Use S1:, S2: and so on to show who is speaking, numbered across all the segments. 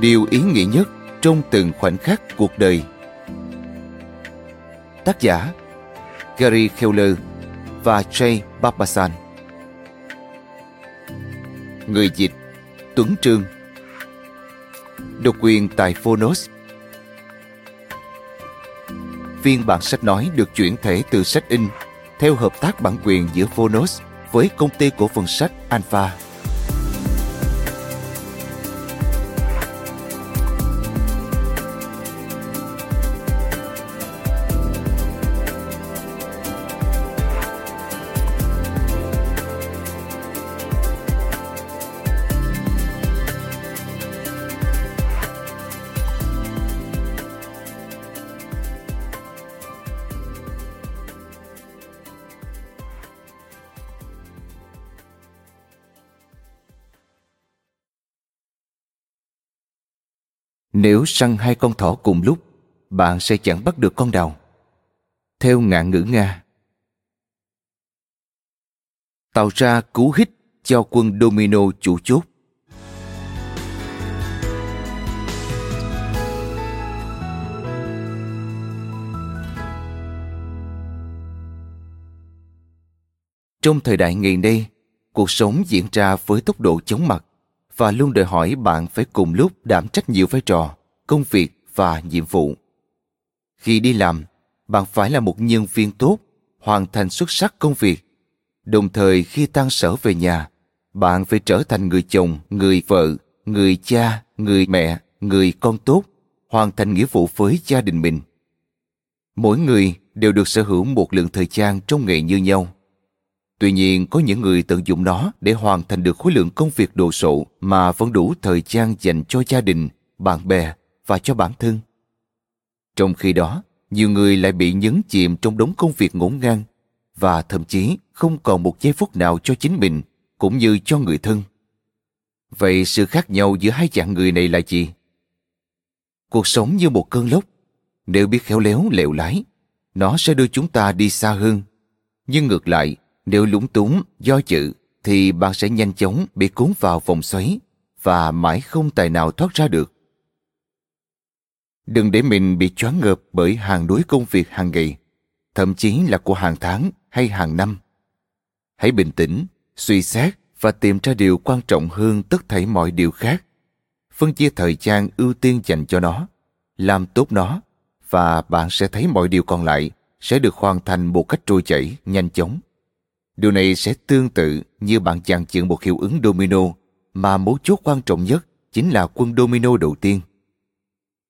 S1: Điều ý nghĩa nhất trong từng khoảnh khắc cuộc đời. Tác giả, Gary Keller và Jay Babasan Người dịch, Tuấn Trương Độc quyền tại Phonos Phiên bản sách nói được chuyển thể từ sách in theo hợp tác bản quyền giữa Phonos với công ty cổ phần sách Alpha. Nếu săn hai con thỏ cùng lúc, bạn sẽ chẳng bắt được con nào. Theo ngạn ngữ Nga, tạo ra cú hích cho quân domino chủ chốt. Trong thời đại ngày nay, cuộc sống diễn ra với tốc độ chóng mặt và luôn đòi hỏi bạn phải cùng lúc đảm trách nhiều vai trò, công việc và nhiệm vụ. Khi đi làm, bạn phải là một nhân viên tốt, hoàn thành xuất sắc công việc. Đồng thời khi tan sở về nhà, bạn phải trở thành người chồng, người vợ, người cha, người mẹ, người con tốt, hoàn thành nghĩa vụ với gia đình mình. Mỗi người đều được sở hữu một lượng thời gian trong nghề như nhau Tuy nhiên, có những người tận dụng nó để hoàn thành được khối lượng công việc đồ sộ mà vẫn đủ thời gian dành cho gia đình, bạn bè và cho bản thân. Trong khi đó, nhiều người lại bị nhấn chìm trong đống công việc ngổn ngang và thậm chí không còn một giây phút nào cho chính mình cũng như cho người thân. Vậy sự khác nhau giữa hai dạng người này là gì? Cuộc sống như một cơn lốc, nếu biết khéo léo lèo lái, nó sẽ đưa chúng ta đi xa hơn. Nhưng ngược lại, nếu lúng túng, do dự, thì bạn sẽ nhanh chóng bị cuốn vào vòng xoáy và mãi không tài nào thoát ra được. Đừng để mình bị choáng ngợp bởi hàng đuối công việc hàng ngày, thậm chí là của hàng tháng hay hàng năm. Hãy bình tĩnh, suy xét và tìm ra điều quan trọng hơn tất thảy mọi điều khác. Phân chia thời gian ưu tiên dành cho nó, làm tốt nó và bạn sẽ thấy mọi điều còn lại sẽ được hoàn thành một cách trôi chảy, nhanh chóng. Điều này sẽ tương tự như bạn dàn dựng một hiệu ứng domino mà mấu chốt quan trọng nhất chính là quân domino đầu tiên.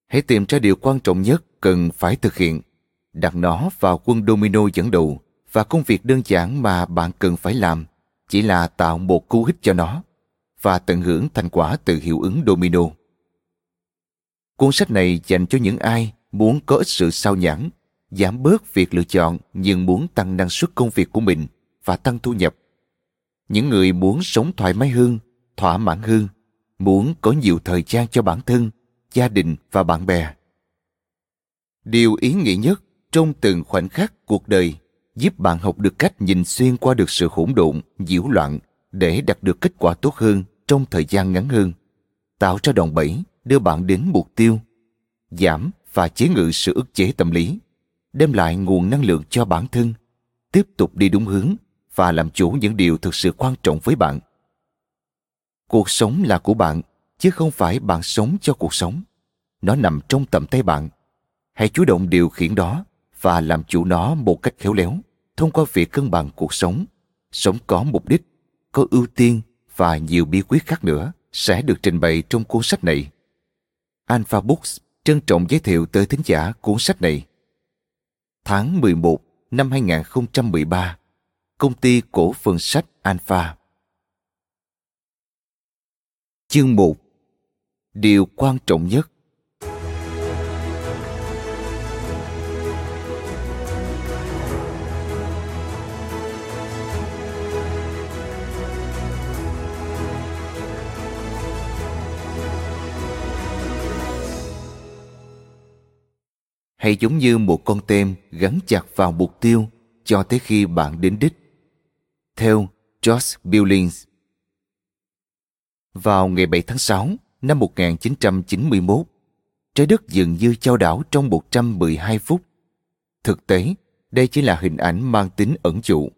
S1: Hãy tìm ra điều quan trọng nhất cần phải thực hiện, đặt nó vào quân domino dẫn đầu và công việc đơn giản mà bạn cần phải làm chỉ là tạo một cú hích cho nó và tận hưởng thành quả từ hiệu ứng domino. Cuốn sách này dành cho những ai muốn có ít sự sao nhãn, giảm bớt việc lựa chọn nhưng muốn tăng năng suất công việc của mình – và tăng thu nhập. Những người muốn sống thoải mái hơn, thỏa mãn hơn muốn có nhiều thời gian cho bản thân gia đình và bạn bè. Điều ý nghĩa nhất trong từng khoảnh khắc cuộc đời giúp bạn học được cách nhìn xuyên qua được sự hỗn độn, nhiễu loạn để đạt được kết quả tốt hơn trong thời gian ngắn hơn, tạo ra đòn bẩy, đưa bạn đến mục tiêu, giảm và chế ngự sự ức chế tâm lý, đem lại nguồn năng lượng cho bản thân, tiếp tục đi đúng hướng và làm chủ những điều thực sự quan trọng với bạn. Cuộc sống là của bạn, chứ không phải bạn sống cho cuộc sống nó nằm trong tầm tay bạn. Hãy chủ động điều khiển đó và làm chủ nó một cách khéo léo, thông qua việc cân bằng cuộc sống. Sống có mục đích, có ưu tiên và nhiều bí quyết khác nữa sẽ được trình bày trong cuốn sách này. Alpha books trân trọng giới thiệu tới thính giả cuốn sách này. Tháng 11 năm 2013 công ty cổ phần sách Alpha. Chương 1 Điều quan trọng nhất. Hay giống như một con tem gắn chặt vào mục tiêu cho tới khi bạn đến đích. Theo George Billings Vào ngày 7 tháng 6 năm 1991, trái đất dường như trao đảo trong 112 phút. Thực tế, đây chỉ là hình ảnh mang tính ẩn dụ.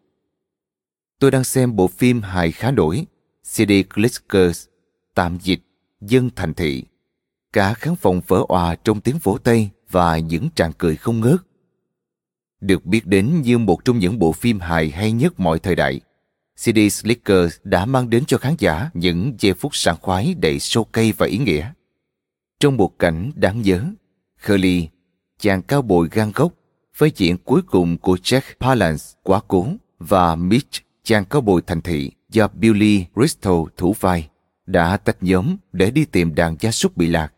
S1: Tôi đang xem bộ phim hài khá nổi City Clickers, tạm dịch, dân thành thị. Cả khán phòng vỡ òa trong tiếng vỗ tay và những tràng cười không ngớt. Được biết đến như một trong những bộ phim hài hay nhất mọi thời đại, CD Slicker đã mang đến cho khán giả những giây phút sảng khoái đầy sâu cây và ý nghĩa. Trong một cảnh đáng nhớ, Curly, chàng cao bồi gan gốc, với diện cuối cùng của Jack Palance quá cố và Mitch, chàng cao bồi thành thị do Billy Bristol thủ vai, đã tách nhóm để đi tìm đàn gia súc bị lạc.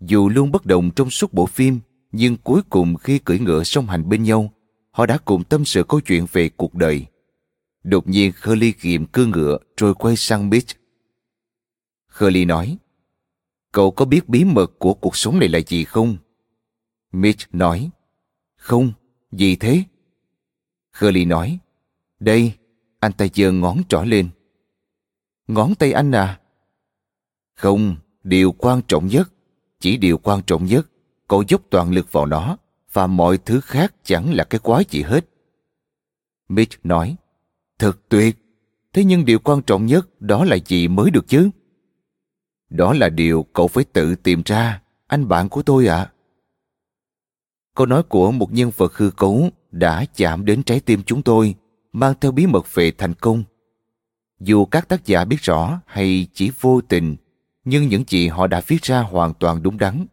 S1: Dù luôn bất động trong suốt bộ phim, nhưng cuối cùng khi cưỡi ngựa song hành bên nhau, họ đã cùng tâm sự câu chuyện về cuộc đời. Đột nhiên Curly ghiệm cưa ngựa rồi quay sang Mitch. Curly nói, Cậu có biết bí mật của cuộc sống này là gì không? Mitch nói, Không, gì thế? Curly nói, Đây, anh ta giơ ngón trỏ lên. Ngón tay anh à? Không, điều quan trọng nhất chỉ điều quan trọng nhất, cậu dốc toàn lực vào nó và mọi thứ khác chẳng là cái quái gì hết. Mitch nói, thật tuyệt, thế nhưng điều quan trọng nhất đó là gì mới được chứ? Đó là điều cậu phải tự tìm ra, anh bạn của tôi ạ. À. Câu nói của một nhân vật hư cấu đã chạm đến trái tim chúng tôi, mang theo bí mật về thành công. Dù các tác giả biết rõ hay chỉ vô tình nhưng những gì họ đã viết ra hoàn toàn đúng đắn.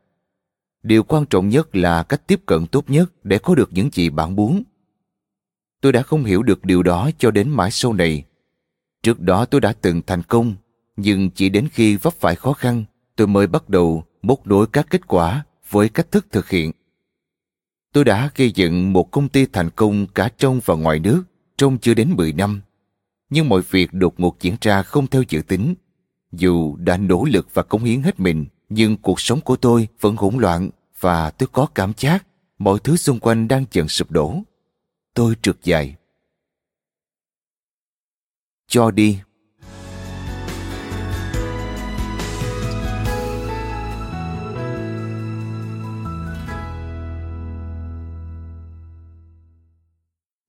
S1: Điều quan trọng nhất là cách tiếp cận tốt nhất để có được những gì bạn muốn. Tôi đã không hiểu được điều đó cho đến mãi sau này. Trước đó tôi đã từng thành công, nhưng chỉ đến khi vấp phải khó khăn, tôi mới bắt đầu móc nối các kết quả với cách thức thực hiện. Tôi đã gây dựng một công ty thành công cả trong và ngoài nước trong chưa đến 10 năm. Nhưng mọi việc đột ngột diễn ra không theo dự tính dù đã nỗ lực và cống hiến hết mình, nhưng cuộc sống của tôi vẫn hỗn loạn và tôi có cảm giác mọi thứ xung quanh đang dần sụp đổ. Tôi trượt dài. Cho đi.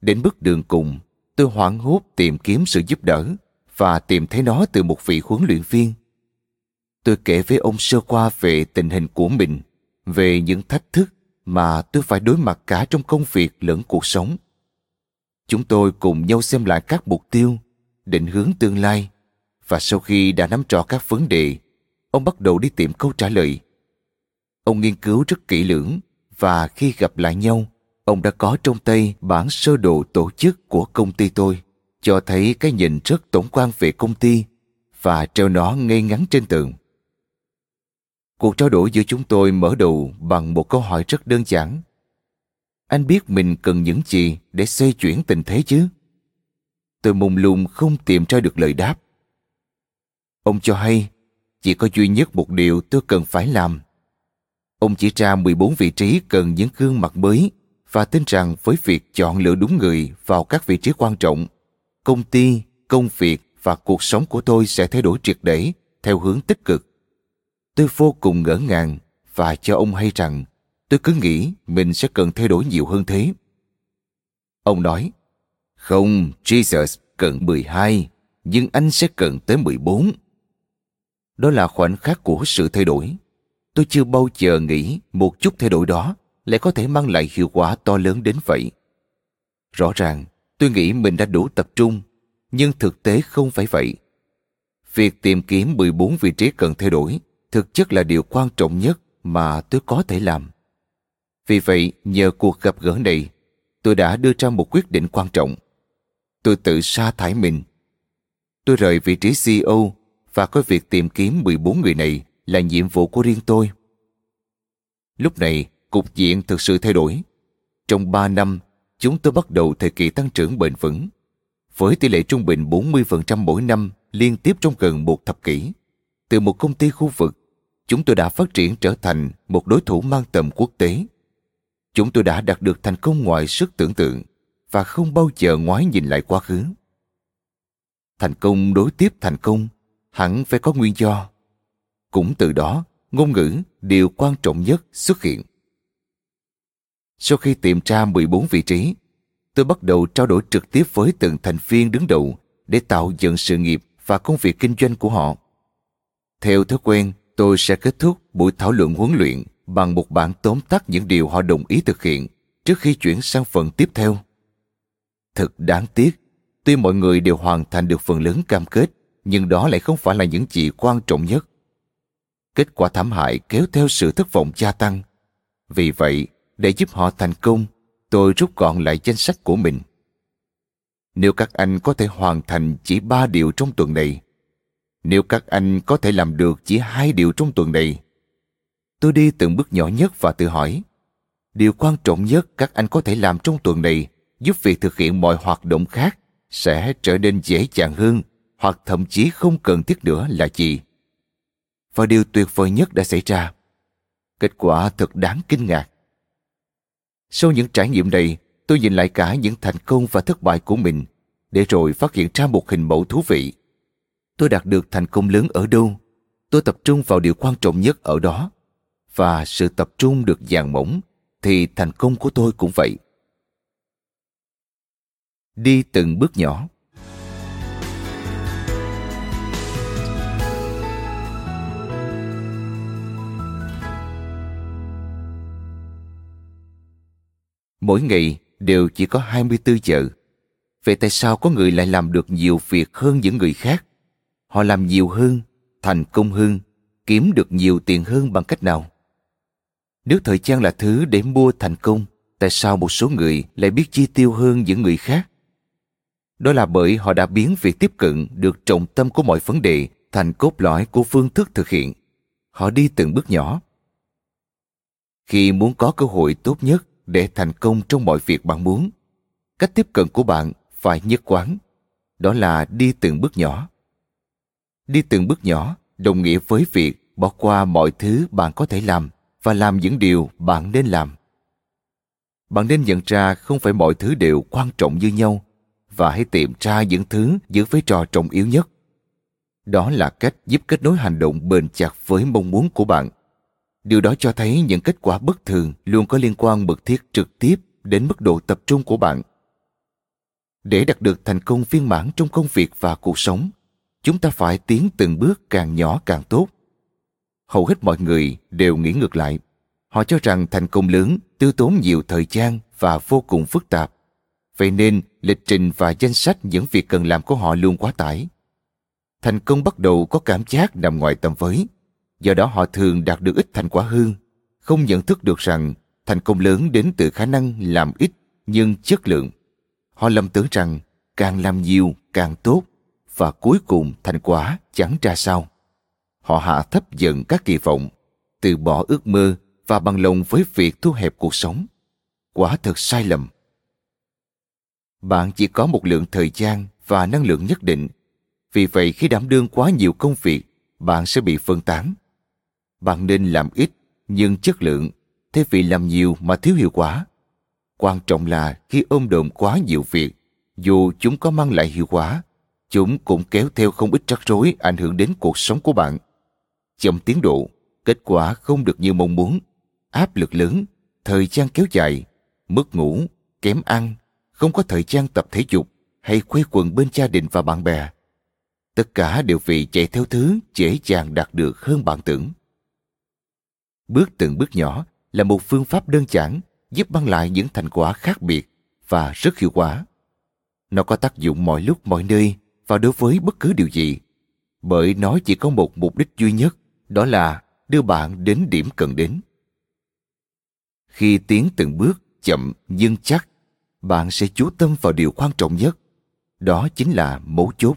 S1: Đến bước đường cùng, tôi hoảng hốt tìm kiếm sự giúp đỡ và tìm thấy nó từ một vị huấn luyện viên. Tôi kể với ông sơ qua về tình hình của mình, về những thách thức mà tôi phải đối mặt cả trong công việc lẫn cuộc sống. Chúng tôi cùng nhau xem lại các mục tiêu, định hướng tương lai và sau khi đã nắm rõ các vấn đề, ông bắt đầu đi tìm câu trả lời. Ông nghiên cứu rất kỹ lưỡng và khi gặp lại nhau, ông đã có trong tay bản sơ đồ tổ chức của công ty tôi cho thấy cái nhìn rất tổng quan về công ty và treo nó ngay ngắn trên tường. Cuộc trao đổi giữa chúng tôi mở đầu bằng một câu hỏi rất đơn giản. Anh biết mình cần những gì để xoay chuyển tình thế chứ? Tôi mùng lùng không tìm ra được lời đáp. Ông cho hay, chỉ có duy nhất một điều tôi cần phải làm. Ông chỉ ra 14 vị trí cần những gương mặt mới và tin rằng với việc chọn lựa đúng người vào các vị trí quan trọng, công ty, công việc và cuộc sống của tôi sẽ thay đổi triệt để theo hướng tích cực. Tôi vô cùng ngỡ ngàng và cho ông hay rằng tôi cứ nghĩ mình sẽ cần thay đổi nhiều hơn thế. Ông nói, không, Jesus cần 12, nhưng anh sẽ cần tới 14. Đó là khoảnh khắc của sự thay đổi. Tôi chưa bao giờ nghĩ một chút thay đổi đó lại có thể mang lại hiệu quả to lớn đến vậy. Rõ ràng, tôi nghĩ mình đã đủ tập trung, nhưng thực tế không phải vậy. Việc tìm kiếm 14 vị trí cần thay đổi thực chất là điều quan trọng nhất mà tôi có thể làm. Vì vậy, nhờ cuộc gặp gỡ này, tôi đã đưa ra một quyết định quan trọng. Tôi tự sa thải mình. Tôi rời vị trí CEO và coi việc tìm kiếm 14 người này là nhiệm vụ của riêng tôi. Lúc này, cục diện thực sự thay đổi. Trong 3 năm, chúng tôi bắt đầu thời kỳ tăng trưởng bền vững. Với tỷ lệ trung bình 40% mỗi năm liên tiếp trong gần một thập kỷ. Từ một công ty khu vực, chúng tôi đã phát triển trở thành một đối thủ mang tầm quốc tế. Chúng tôi đã đạt được thành công ngoài sức tưởng tượng và không bao giờ ngoái nhìn lại quá khứ. Thành công đối tiếp thành công hẳn phải có nguyên do. Cũng từ đó, ngôn ngữ, điều quan trọng nhất xuất hiện. Sau khi tìm ra 14 vị trí, tôi bắt đầu trao đổi trực tiếp với từng thành viên đứng đầu để tạo dựng sự nghiệp và công việc kinh doanh của họ. Theo thói quen, tôi sẽ kết thúc buổi thảo luận huấn luyện bằng một bản tóm tắt những điều họ đồng ý thực hiện trước khi chuyển sang phần tiếp theo. Thật đáng tiếc, tuy mọi người đều hoàn thành được phần lớn cam kết, nhưng đó lại không phải là những gì quan trọng nhất. Kết quả thảm hại kéo theo sự thất vọng gia tăng. Vì vậy, để giúp họ thành công, tôi rút gọn lại danh sách của mình. Nếu các anh có thể hoàn thành chỉ ba điều trong tuần này, nếu các anh có thể làm được chỉ hai điều trong tuần này, tôi đi từng bước nhỏ nhất và tự hỏi, điều quan trọng nhất các anh có thể làm trong tuần này giúp việc thực hiện mọi hoạt động khác sẽ trở nên dễ dàng hơn hoặc thậm chí không cần thiết nữa là gì. Và điều tuyệt vời nhất đã xảy ra. Kết quả thật đáng kinh ngạc. Sau những trải nghiệm này, tôi nhìn lại cả những thành công và thất bại của mình, để rồi phát hiện ra một hình mẫu thú vị. Tôi đạt được thành công lớn ở đâu? Tôi tập trung vào điều quan trọng nhất ở đó. Và sự tập trung được dàn mỏng, thì thành công của tôi cũng vậy. Đi từng bước nhỏ Mỗi ngày đều chỉ có 24 giờ. Vậy tại sao có người lại làm được nhiều việc hơn những người khác? Họ làm nhiều hơn, thành công hơn, kiếm được nhiều tiền hơn bằng cách nào? Nếu thời gian là thứ để mua thành công, tại sao một số người lại biết chi tiêu hơn những người khác? Đó là bởi họ đã biến việc tiếp cận được trọng tâm của mọi vấn đề thành cốt lõi của phương thức thực hiện. Họ đi từng bước nhỏ. Khi muốn có cơ hội tốt nhất để thành công trong mọi việc bạn muốn. Cách tiếp cận của bạn phải nhất quán, đó là đi từng bước nhỏ. Đi từng bước nhỏ đồng nghĩa với việc bỏ qua mọi thứ bạn có thể làm và làm những điều bạn nên làm. Bạn nên nhận ra không phải mọi thứ đều quan trọng như nhau và hãy tìm ra những thứ giữ vai trò trọng yếu nhất. Đó là cách giúp kết nối hành động bền chặt với mong muốn của bạn. Điều đó cho thấy những kết quả bất thường luôn có liên quan mật thiết trực tiếp đến mức độ tập trung của bạn. Để đạt được thành công viên mãn trong công việc và cuộc sống, chúng ta phải tiến từng bước càng nhỏ càng tốt. Hầu hết mọi người đều nghĩ ngược lại. Họ cho rằng thành công lớn tiêu tốn nhiều thời gian và vô cùng phức tạp. Vậy nên, lịch trình và danh sách những việc cần làm của họ luôn quá tải. Thành công bắt đầu có cảm giác nằm ngoài tầm với do đó họ thường đạt được ít thành quả hơn, không nhận thức được rằng thành công lớn đến từ khả năng làm ít nhưng chất lượng. Họ lầm tưởng rằng càng làm nhiều càng tốt và cuối cùng thành quả chẳng ra sao. Họ hạ thấp dần các kỳ vọng, từ bỏ ước mơ và bằng lòng với việc thu hẹp cuộc sống. Quả thật sai lầm. Bạn chỉ có một lượng thời gian và năng lượng nhất định. Vì vậy khi đảm đương quá nhiều công việc bạn sẽ bị phân tán. Bạn nên làm ít nhưng chất lượng, thay vì làm nhiều mà thiếu hiệu quả. Quan trọng là khi ôm đồm quá nhiều việc, dù chúng có mang lại hiệu quả, chúng cũng kéo theo không ít rắc rối ảnh hưởng đến cuộc sống của bạn. Chậm tiến độ, kết quả không được như mong muốn, áp lực lớn, thời gian kéo dài, mất ngủ, kém ăn, không có thời gian tập thể dục hay quay quần bên gia đình và bạn bè. Tất cả đều vì chạy theo thứ dễ dàng đạt được hơn bạn tưởng. Bước từng bước nhỏ là một phương pháp đơn giản giúp mang lại những thành quả khác biệt và rất hiệu quả. Nó có tác dụng mọi lúc mọi nơi và đối với bất cứ điều gì, bởi nó chỉ có một mục đích duy nhất, đó là đưa bạn đến điểm cần đến. Khi tiến từng bước chậm nhưng chắc, bạn sẽ chú tâm vào điều quan trọng nhất. Đó chính là mấu chốt.